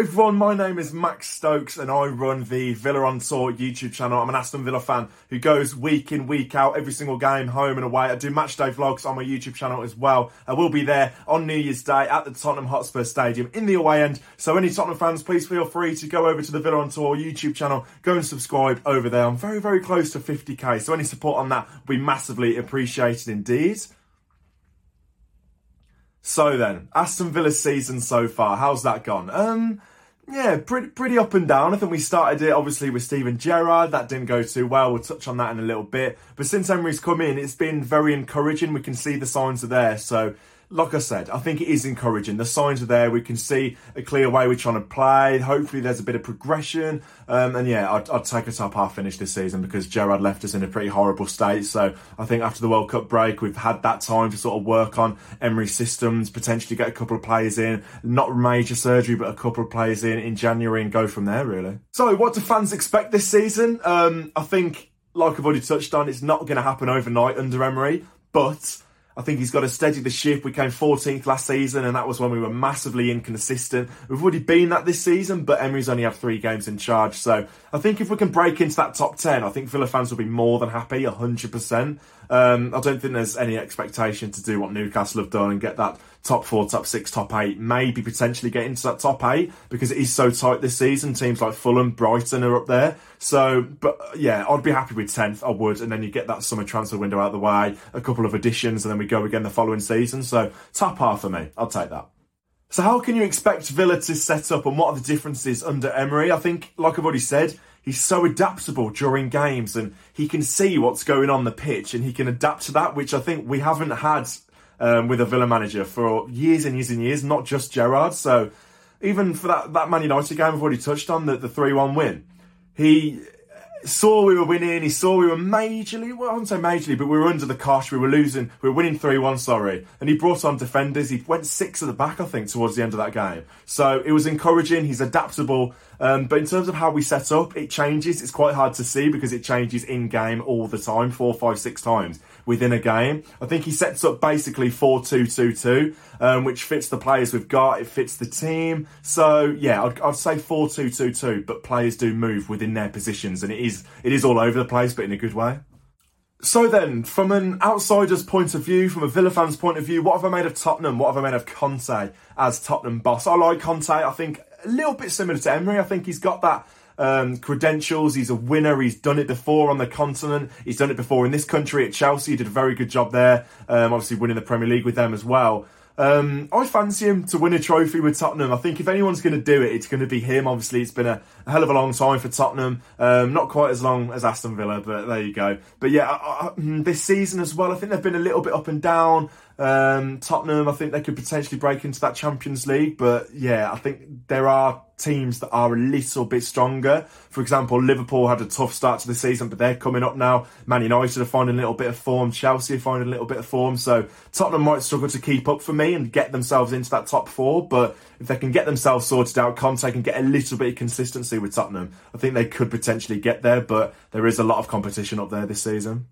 everyone, my name is Max Stokes and I run the Villa on Tour YouTube channel. I'm an Aston Villa fan who goes week in, week out, every single game, home and away. I do match day vlogs on my YouTube channel as well. I will be there on New Year's Day at the Tottenham Hotspur Stadium in the away end. So any Tottenham fans, please feel free to go over to the Villa on Tour YouTube channel, go and subscribe over there. I'm very, very close to 50k, so any support on that will be massively appreciated indeed. So then, Aston Villa's season so far, how's that gone? Um, yeah, pretty pretty up and down. I think we started it obviously with Steven Gerrard. That didn't go too well. We'll touch on that in a little bit. But since Emery's come in, it's been very encouraging. We can see the signs are there. So like I said, I think it is encouraging. The signs are there. We can see a clear way we're trying to play. Hopefully, there's a bit of progression. Um, and yeah, I'd, I'd, take a top half finish this season because Gerrard left us in a pretty horrible state. So I think after the World Cup break, we've had that time to sort of work on Emery's systems, potentially get a couple of players in, not major surgery, but a couple of players in in January and go from there, really. So, what do fans expect this season? Um, I think, like I've already touched on, it's not going to happen overnight under Emery, but I think he's got to steady the ship. We came 14th last season, and that was when we were massively inconsistent. We've already been that this season, but Emery's only had three games in charge. So I think if we can break into that top 10, I think Villa fans will be more than happy, 100%. Um, I don't think there's any expectation to do what Newcastle have done and get that top four, top six, top eight, maybe potentially get into that top eight because it is so tight this season. Teams like Fulham, Brighton are up there. So, but yeah, I'd be happy with 10th, I would. And then you get that summer transfer window out of the way, a couple of additions, and then we go again the following season. So, top half for me. I'll take that. So, how can you expect Villa to set up and what are the differences under Emery? I think, like I've already said, he's so adaptable during games and he can see what's going on the pitch and he can adapt to that, which I think we haven't had um, with a Villa manager for years and years and years, not just Gerrard. So even for that, that Man United game I've already touched on, the, the 3 1 win, he saw we were winning, he saw we were majorly, well, I wouldn't say majorly, but we were under the cosh, we were losing, we were winning 3 1, sorry. And he brought on defenders, he went six at the back, I think, towards the end of that game. So it was encouraging, he's adaptable. Um, but in terms of how we set up, it changes. It's quite hard to see because it changes in game all the time, four, five, six times within a game. I think he sets up basically 4 2 2 2, um, which fits the players we've got, it fits the team. So, yeah, I'd, I'd say 4 2 2 2, but players do move within their positions, and it is, it is all over the place, but in a good way. So then, from an outsider's point of view, from a Villa fan's point of view, what have I made of Tottenham? What have I made of Conte as Tottenham boss? I like Conte. I think a little bit similar to Emery. I think he's got that um, credentials. He's a winner. He's done it before on the continent. He's done it before in this country at Chelsea. He did a very good job there. Um, obviously, winning the Premier League with them as well. Um, I fancy him to win a trophy with Tottenham. I think if anyone's going to do it, it's going to be him. Obviously, it's been a, a hell of a long time for Tottenham. Um, not quite as long as Aston Villa, but there you go. But yeah, I, I, mm, this season as well, I think they've been a little bit up and down. Um, Tottenham, I think they could potentially break into that Champions League, but yeah, I think there are teams that are a little bit stronger. For example, Liverpool had a tough start to the season, but they're coming up now. Man United are finding a little bit of form. Chelsea are finding a little bit of form. So Tottenham might struggle to keep up for me and get themselves into that top four. But if they can get themselves sorted out, Conte can get a little bit of consistency with Tottenham. I think they could potentially get there, but there is a lot of competition up there this season.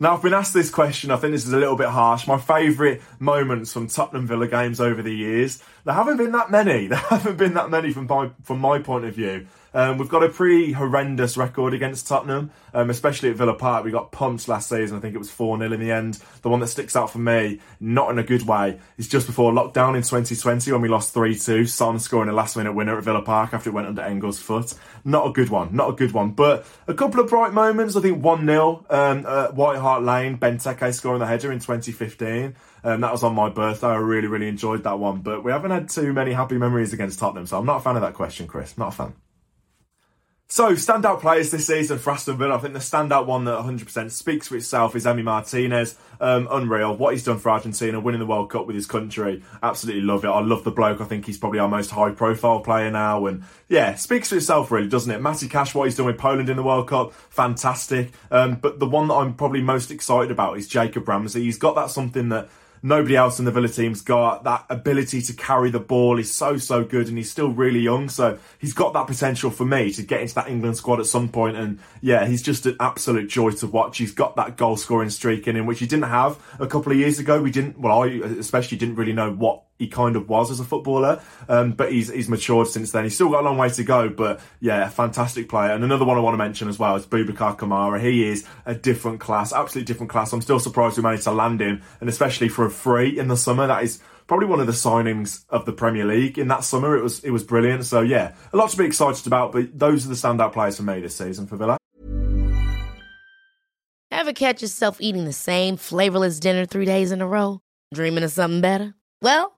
Now, I've been asked this question. I think this is a little bit harsh. My favourite moments from Tottenham Villa games over the years. There haven't been that many. There haven't been that many from my, from my point of view. Um, we've got a pretty horrendous record against Tottenham, um, especially at Villa Park. We got pumped last season. I think it was 4 0 in the end. The one that sticks out for me, not in a good way, is just before lockdown in 2020 when we lost 3 2. Son scoring a last minute winner at Villa Park after it went under Engels' foot. Not a good one. Not a good one. But a couple of bright moments. I think 1 0 um, at White Hart Lane, Benteke scoring the header in 2015. Um, that was on my birthday. I really, really enjoyed that one. But we haven't had too many happy memories against Tottenham, so I'm not a fan of that question, Chris. Not a fan. So, standout players this season for Aston Villa. I think the standout one that 100% speaks for itself is Emi Martinez. Um, unreal. What he's done for Argentina, winning the World Cup with his country. Absolutely love it. I love the bloke. I think he's probably our most high profile player now. And yeah, speaks for itself, really, doesn't it? Matty Cash, what he's done with Poland in the World Cup, fantastic. Um, but the one that I'm probably most excited about is Jacob Ramsey. He's got that something that nobody else in the Villa team's got. That ability to carry the ball is so, so good, and he's still really young. So he's got that potential for me to get into that England squad at some point. And yeah, he's just an absolute joy to watch. He's got that goal scoring streak in him, which he didn't have a couple of years ago. We didn't, well, I especially didn't really know what he kind of was as a footballer. Um, but he's he's matured since then. He's still got a long way to go, but yeah, fantastic player. And another one I want to mention as well is Boubacar Kamara. He is a different class, absolutely different class. I'm still surprised we managed to land him, and especially for a free in the summer. That is probably one of the signings of the Premier League in that summer. It was it was brilliant. So yeah, a lot to be excited about. But those are the standout players for me this season for Villa. Ever catch yourself eating the same flavorless dinner three days in a row? Dreaming of something better? Well.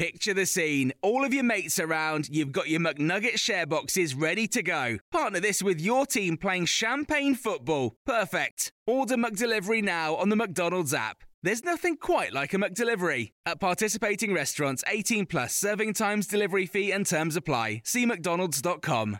Picture the scene. All of your mates around, you've got your McNugget share boxes ready to go. Partner this with your team playing champagne football. Perfect. Order McDelivery now on the McDonald's app. There's nothing quite like a McDelivery. At participating restaurants, 18 plus serving times, delivery fee, and terms apply. See McDonald's.com.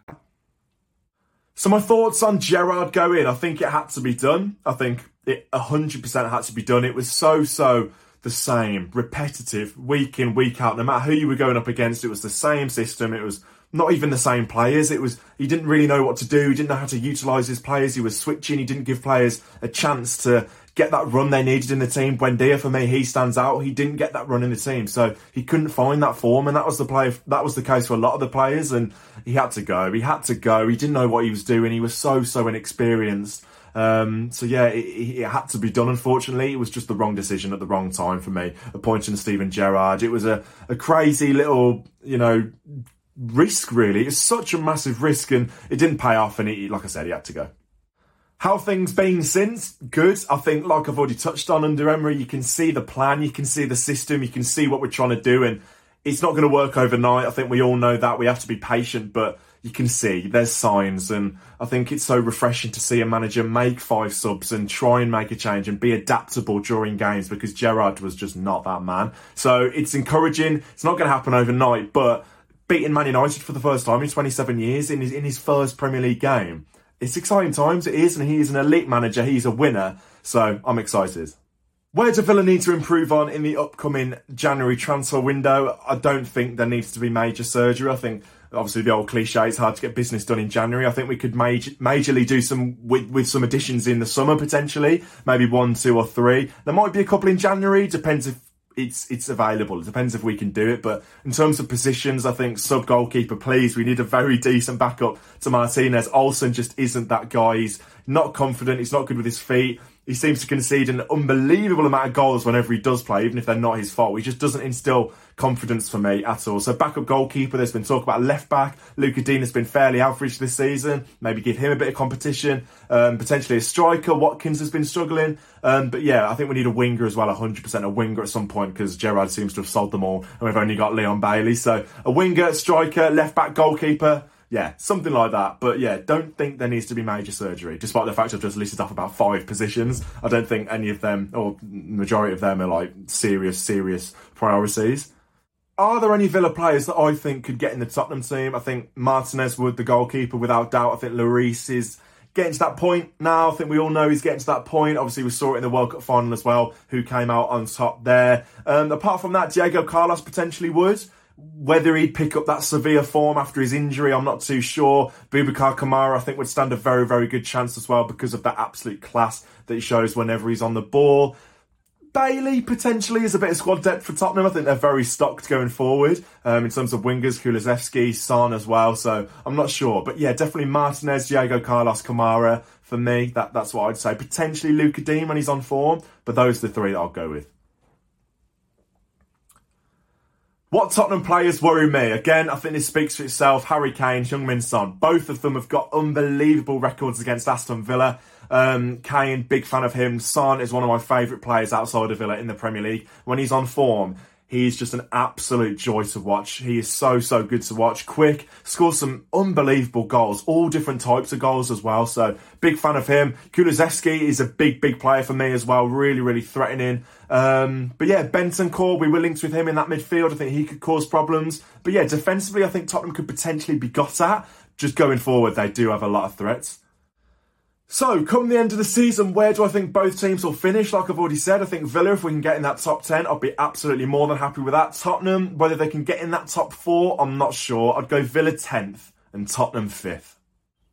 So, my thoughts on Gerrard going, I think it had to be done. I think it 100% had to be done. It was so, so the same, repetitive, week in, week out. No matter who you were going up against, it was the same system. It was not even the same players. It was he didn't really know what to do. He didn't know how to utilise his players. He was switching. He didn't give players a chance to get that run they needed in the team. Buendia, for me, he stands out. He didn't get that run in the team, so he couldn't find that form, and that was the play. That was the case for a lot of the players, and he had to go. He had to go. He didn't know what he was doing. He was so so inexperienced. Um, so yeah, it, it, had to be done. Unfortunately, it was just the wrong decision at the wrong time for me. Appointing Steven Gerrard, it was a, a crazy little, you know, risk. Really, it's such a massive risk, and it didn't pay off. And he, like I said, he had to go. How things been since? Good. I think, like I've already touched on under Emery, you can see the plan, you can see the system, you can see what we're trying to do, and it's not going to work overnight. I think we all know that. We have to be patient, but you can see there's signs and I think it's so refreshing to see a manager make five subs and try and make a change and be adaptable during games because Gerrard was just not that man. So it's encouraging. It's not going to happen overnight, but beating Man United for the first time in 27 years in his in his first Premier League game. It's exciting times, it is, and he is an elite manager, he's a winner, so I'm excited. Where do Villa need to improve on in the upcoming January transfer window? I don't think there needs to be major surgery. I think obviously the old cliche it's hard to get business done in January. I think we could major, majorly do some with with some additions in the summer potentially, maybe one, two, or three. There might be a couple in January. Depends if it's it's available. It depends if we can do it. But in terms of positions, I think sub goalkeeper, please. We need a very decent backup to Martinez. Olsen just isn't that guy. He's not confident. He's not good with his feet he seems to concede an unbelievable amount of goals whenever he does play, even if they're not his fault. He just doesn't instill confidence for me at all. So backup goalkeeper, there's been talk about left back. Luca Digne has been fairly average this season. Maybe give him a bit of competition. Um, potentially a striker. Watkins has been struggling. Um, but yeah, I think we need a winger as well, 100% a winger at some point because Gerrard seems to have sold them all and we've only got Leon Bailey. So a winger, striker, left back, goalkeeper yeah, something like that. But yeah, don't think there needs to be major surgery, despite the fact I've just listed off about five positions. I don't think any of them, or majority of them, are like serious, serious priorities. Are there any Villa players that I think could get in the Tottenham team? I think Martinez would, the goalkeeper, without doubt. I think Lloris is getting to that point now. I think we all know he's getting to that point. Obviously, we saw it in the World Cup final as well, who came out on top there. Um, apart from that, Diego Carlos potentially would. Whether he'd pick up that severe form after his injury, I'm not too sure. Boubacar Kamara, I think, would stand a very, very good chance as well because of that absolute class that he shows whenever he's on the ball. Bailey potentially is a bit of squad depth for Tottenham. I think they're very stocked going forward um, in terms of wingers, Kulusevski, Son as well. So I'm not sure, but yeah, definitely Martinez, Diego Carlos, Kamara for me. That that's what I'd say. Potentially Lucas Digne when he's on form, but those are the three that I'll go with. What Tottenham players worry me? Again, I think this speaks for itself. Harry Kane, Heung-min Son, both of them have got unbelievable records against Aston Villa. Um, Kane, big fan of him. Son is one of my favourite players outside of Villa in the Premier League. When he's on form, He's just an absolute joy to watch. He is so, so good to watch. Quick, scores some unbelievable goals, all different types of goals as well. So, big fan of him. Kulusevski is a big, big player for me as well. Really, really threatening. Um, but yeah, Bentancur, we were linked with him in that midfield. I think he could cause problems. But yeah, defensively, I think Tottenham could potentially be got at. Just going forward, they do have a lot of threats. So, come the end of the season, where do I think both teams will finish? Like I've already said, I think Villa, if we can get in that top 10, I'll be absolutely more than happy with that. Tottenham, whether they can get in that top four, I'm not sure. I'd go Villa 10th and Tottenham 5th.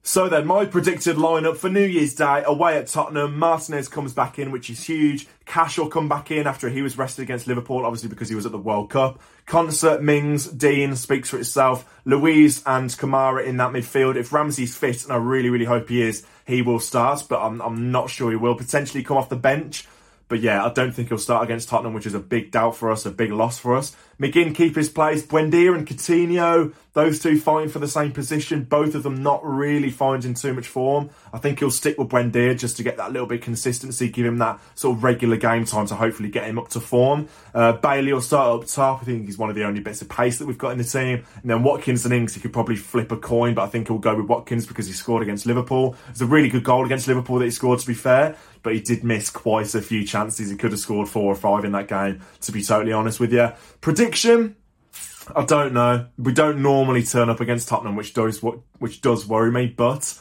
So then, my predicted lineup for New Year's Day away at Tottenham. Martinez comes back in, which is huge. Cash will come back in after he was rested against Liverpool, obviously because he was at the World Cup. Konsa, Mings, Digne speaks for itself. Luiz and Kamara in that midfield. If Ramsey's fit, and I really, really hope he is, he will start, but I'm, I'm not sure he will. Potentially come off the bench. But yeah, I don't think he'll start against Tottenham, which is a big doubt for us, a big loss for us. McGinn keep his place. Buendia and Coutinho, those two fighting for the same position. Both of them not really finding too much form. I think he'll stick with Buendia just to get that little bit of consistency, give him that sort of regular game time to hopefully get him up to form. Uh, Bailey will start up top. I think he's one of the only bits of pace that we've got in the team. And then Watkins and Ings, he could probably flip a coin, but I think he'll go with Watkins because he scored against Liverpool. It's a really good goal against Liverpool that he scored, to be fair but he did miss quite a few chances. He could have scored four or five in that game, to be totally honest with you. Prediction? I don't know. We don't normally turn up against Tottenham, which does what which does worry me, but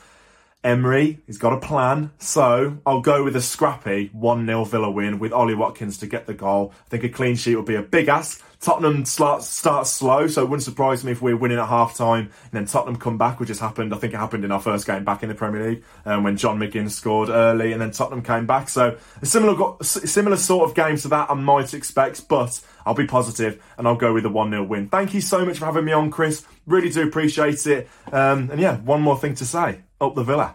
Emery, he's got a plan. So I'll go with a scrappy 1 0 Villa win with Ollie Watkins to get the goal. I think a clean sheet would be a big ask. Tottenham starts start slow, so it wouldn't surprise me if we're winning at half time and then Tottenham come back, which has happened. I think it happened in our first game back in the Premier League um, when John McGinn scored early and then Tottenham came back. So a similar, similar sort of game to that I might expect, but I'll be positive and I'll go with a 1 0 win. Thank you so much for having me on, Chris. Really do appreciate it. Um, and yeah, one more thing to say up the Villa.